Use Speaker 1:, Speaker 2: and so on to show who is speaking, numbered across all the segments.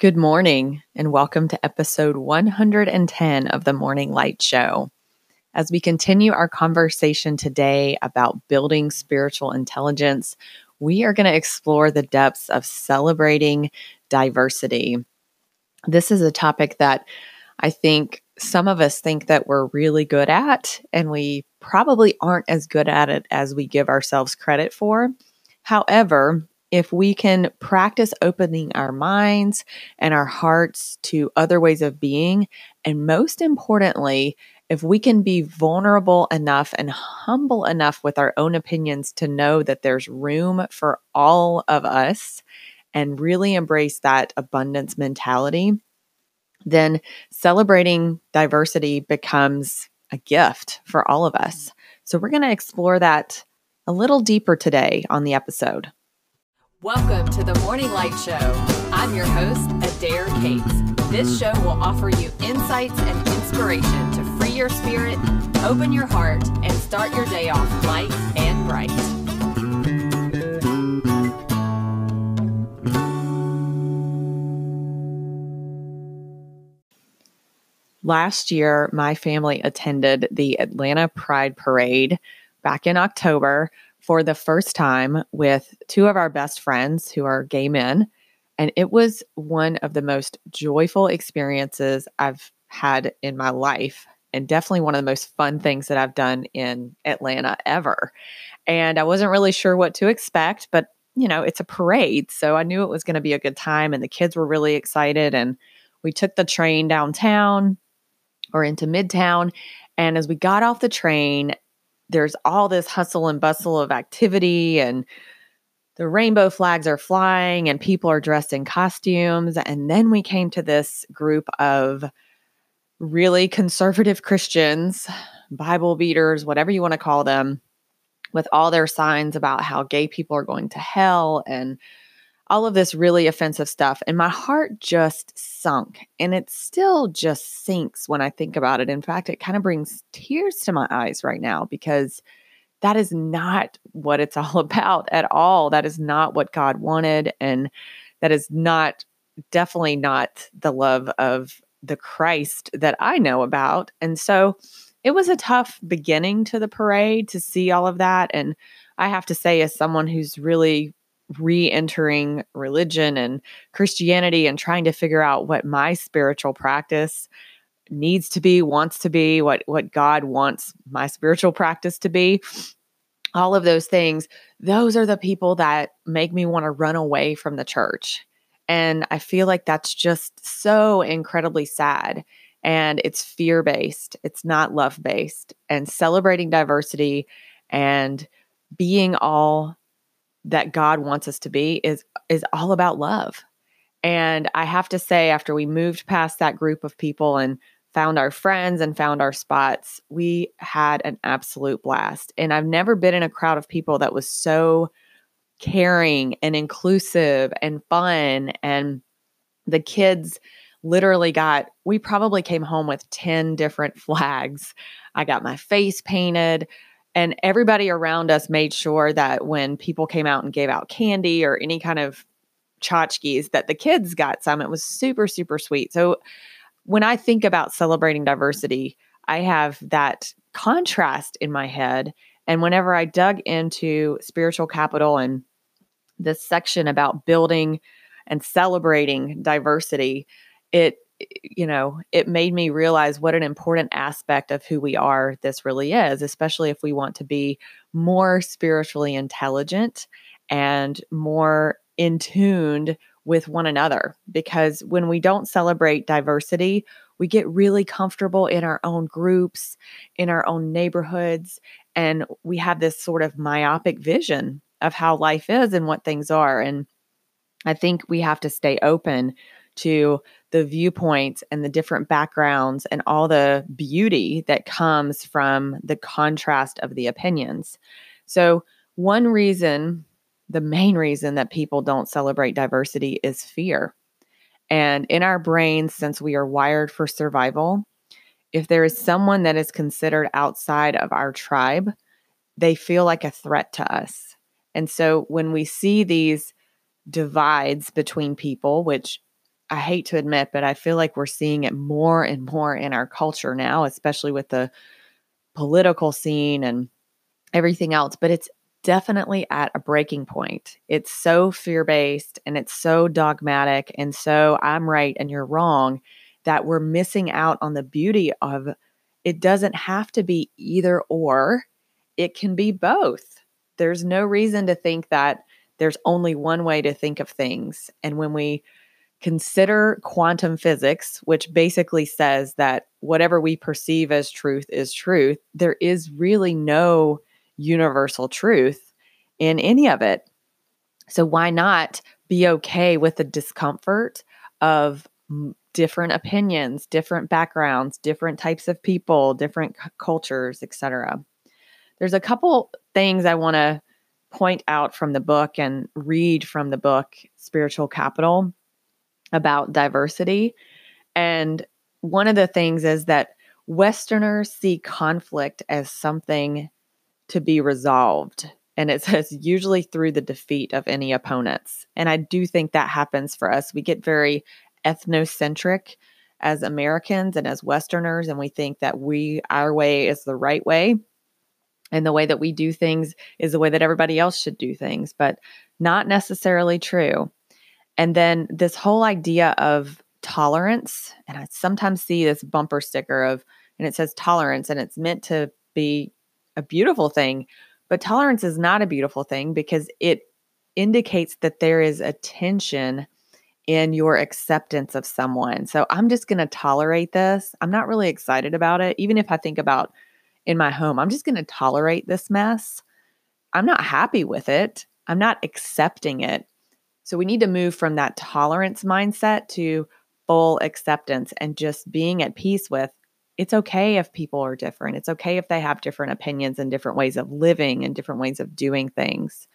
Speaker 1: Good morning, and welcome to episode 110 of the Morning Light Show. As we continue our conversation today about building spiritual intelligence, we are going to explore the depths of celebrating diversity. This is a topic that I think some of us think that we're really good at, and we probably aren't as good at it as we give ourselves credit for. However, if we can practice opening our minds and our hearts to other ways of being, and most importantly, if we can be vulnerable enough and humble enough with our own opinions to know that there's room for all of us and really embrace that abundance mentality, then celebrating diversity becomes a gift for all of us. So, we're going to explore that a little deeper today on the episode.
Speaker 2: Welcome to the Morning Light Show. I'm your host, Adair Cates. This show will offer you insights and inspiration to free your spirit, open your heart, and start your day off light and bright.
Speaker 1: Last year, my family attended the Atlanta Pride Parade back in October for the first time with two of our best friends who are gay men. And it was one of the most joyful experiences I've had in my life, and definitely one of the most fun things that I've done in Atlanta ever. And I wasn't really sure what to expect, but you know, it's a parade. So I knew it was going to be a good time, and the kids were really excited. And we took the train downtown or into Midtown. And as we got off the train, there's all this hustle and bustle of activity and the rainbow flags are flying and people are dressed in costumes. And then we came to this group of really conservative Christians, Bible beaters, whatever you want to call them, with all their signs about how gay people are going to hell and all of this really offensive stuff. And my heart just sunk. And it still just sinks when I think about it. In fact, it kind of brings tears to my eyes right now because that is not what it's all about at all. That is not what God wanted. And that is not, definitely not the love of the Christ that I know about. And so it was a tough beginning to the parade to see all of that. And I have to say, as someone who's really re entering religion and Christianity and trying to figure out what my spiritual practice needs to be, wants to be, what, what God wants my spiritual practice to be. All of those things, those are the people that make me want to run away from the church. And I feel like that's just so incredibly sad. And it's fear based, it's not love based. And celebrating diversity and being all that God wants us to be is is all about love. And I have to say after we moved past that group of people and found our friends and found our spots, we had an absolute blast. And I've never been in a crowd of people that was so caring and inclusive and fun and the kids literally got we probably came home with 10 different flags. I got my face painted and everybody around us made sure that when people came out and gave out candy or any kind of tchotchkes that the kids got some. It was super super sweet. So when i think about celebrating diversity i have that contrast in my head. And whenever i dug into spiritual capital and this section about building and celebrating diversity it you know, it made me realize what an important aspect of who we are this really is, especially if we want to be more spiritually intelligent and more in tuned with one another. Because when we don't celebrate diversity, we get really comfortable in our own groups, in our own neighborhoods, and we have this sort of myopic vision of how life is and what things are. And I think we have to stay open to the viewpoints and the different backgrounds and all the beauty that comes from the contrast of the opinions. So, one reason, the main reason that people don't celebrate diversity is fear. And in our brains, since we are wired for survival, if there is someone that is considered outside of our tribe, they feel like a threat to us. And so when we see these divides between people, which I hate to admit, but I feel like we're seeing it more and more in our culture now, especially with the political scene and everything else. But it's definitely at a breaking point. It's so fear based and it's so dogmatic and so I'm right and you're wrong that we're missing out on the beauty of it doesn't have to be either or, it can be both. There's no reason to think that there's only one way to think of things. And when we consider quantum physics, which basically says that whatever we perceive as truth is truth, there is really no universal truth in any of it. So, why not be okay with the discomfort of different opinions, different backgrounds, different types of people, different c- cultures, etc. There's a couple things I want to point out from the book and read from the book Spiritual Capital about diversity. And one of the things is that Westerners see conflict as something to be resolved. And it says usually through the defeat of any opponents. And I do think that happens for us. We get very ethnocentric as Americans and as Westerners, and we think that we, our way is the right way. And the way that we do things is the way that everybody else should do things, but not necessarily true. And then this whole idea of tolerance, and I sometimes see this bumper sticker of, and it says tolerance, and it's meant to be a beautiful thing, but tolerance is not a beautiful thing because it indicates that there is a tension in your acceptance of someone. So I'm just going to tolerate this. I'm not really excited about it. Even if I think about in my home, I'm just going to tolerate this mess. I'm not happy with it. I'm not accepting it. So we need to move from that tolerance mindset to full acceptance and just being at peace with it's okay if people are different. It's okay if they have different opinions and different ways of living and different ways of doing things.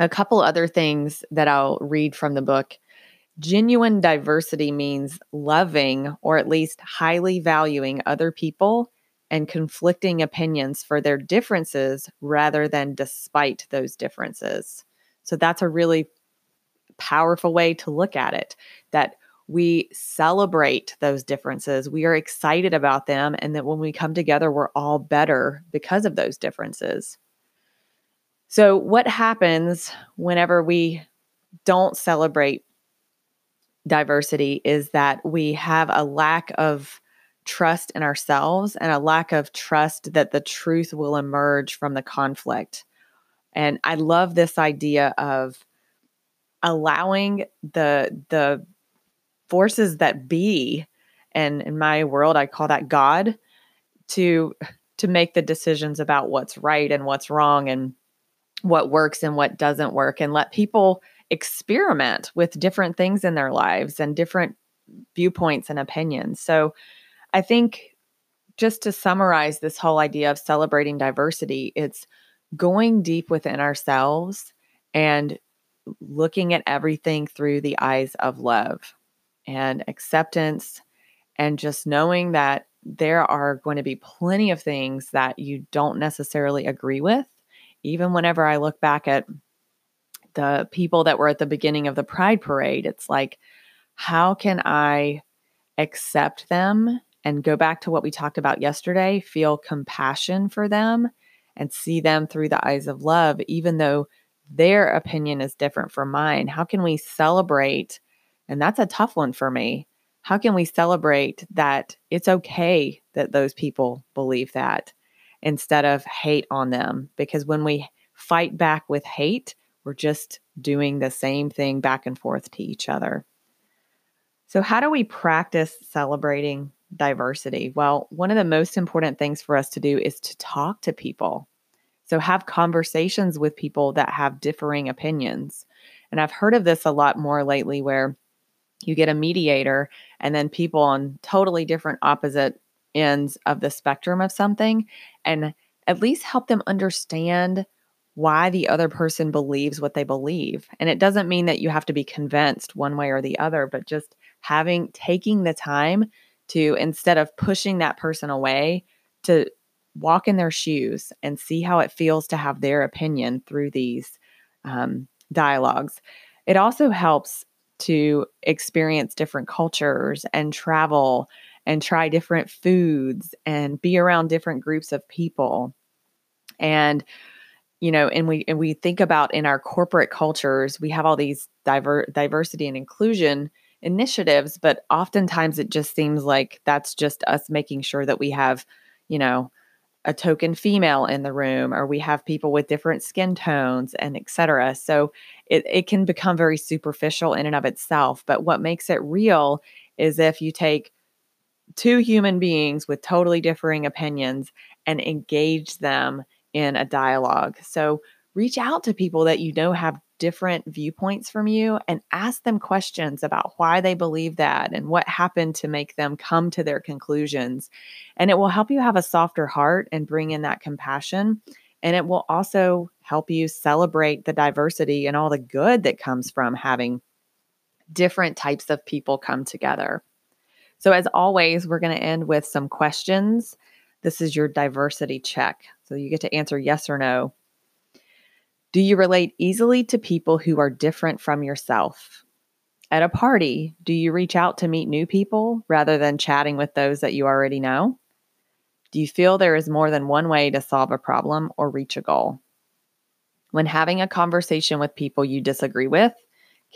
Speaker 1: A couple other things that I'll read from the book. Genuine diversity means loving or at least highly valuing other people and conflicting opinions for their differences rather than despite those differences. So that's a really powerful way to look at it that we celebrate those differences. We are excited about them. And that when we come together, we're all better because of those differences. So, what happens whenever we don't celebrate diversity is that we have a lack of trust in ourselves and a lack of trust that the truth will emerge from the conflict. And I love this idea of allowing the the forces that be and in my world i call that god to to make the decisions about what's right and what's wrong and what works and what doesn't work and let people experiment with different things in their lives and different viewpoints and opinions. So i think just to summarize this whole idea of celebrating diversity it's going deep within ourselves and looking at everything through the eyes of love and acceptance, and just knowing that there are going to be plenty of things that you don't necessarily agree with. Even whenever I look back at the people that were at the beginning of the Pride Parade, it's like, how can I accept them and go back to what we talked about yesterday, feel compassion for them and see them through the eyes of love, even though their opinion is different from mine? How can we celebrate? And that's a tough one for me. How can we celebrate that it's okay that those people believe that instead of hate on them? Because when we fight back with hate, we're just doing the same thing back and forth to each other. So, how do we practice celebrating diversity? Well, one of the most important things for us to do is to talk to people. So have conversations with people that have differing opinions. And I've heard of this a lot more lately where you get a mediator and then people on totally different opposite ends of the spectrum of something and at least help them understand why the other person believes what they believe. And it doesn't mean that you have to be convinced one way or the other, but just having taking the time to instead of pushing that person away to walk in their shoes and see how it feels to have their opinion through these um, dialogues. It also helps to experience different cultures and travel and try different foods and be around different groups of people. And you know, and we and we think about in our corporate cultures, we have all these diver, diversity and inclusion initiatives, but oftentimes it just seems like that's just us making sure that we have, you know, a token female in the room or we have people with different skin tones and etc. So it, it can become very superficial in and of itself. But what makes it real is if you take two human beings with totally differing opinions and engage them in a dialogue. So reach out to people that you know have different viewpoints from you and ask them questions about why they believe that and what happened to make them come to their conclusions. And it will help you have a softer heart and bring in that compassion. And it will also help you celebrate the diversity and all the good that comes from having different types of people come together. So, as always, we're going to end with some questions. This is your diversity check. So, you get to answer yes or no. Do you relate easily to people who are different from yourself? At a party, do you reach out to meet new people rather than chatting with those that you already know? Do you feel there is more than one way to solve a problem or reach a goal? When having a conversation with people you disagree with,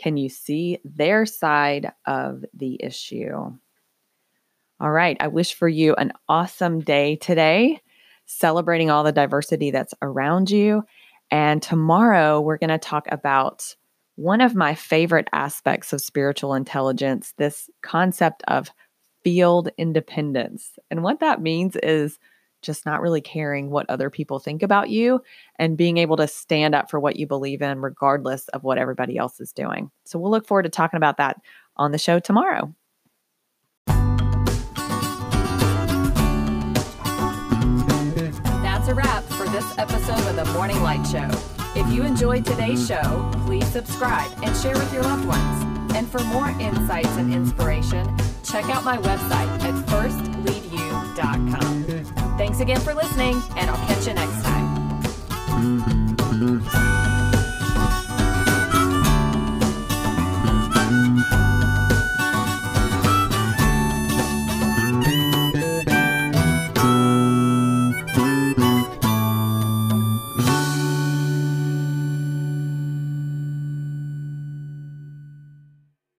Speaker 1: can you see their side of the issue? All right. I wish for you an awesome day today, celebrating all the diversity that's around you. And tomorrow, we're going to talk about one of my favorite aspects of spiritual intelligence this concept of field independence. And what that means is just not really caring what other people think about you and being able to stand up for what you believe in, regardless of what everybody else is doing. So we'll look forward to talking about that on the show tomorrow.
Speaker 2: Episode of the Morning Light Show. If you enjoyed today's show, please subscribe and share with your loved ones. And for more insights and inspiration, check out my website at firstleadyou.com. Thanks again for listening, and I'll catch you next time.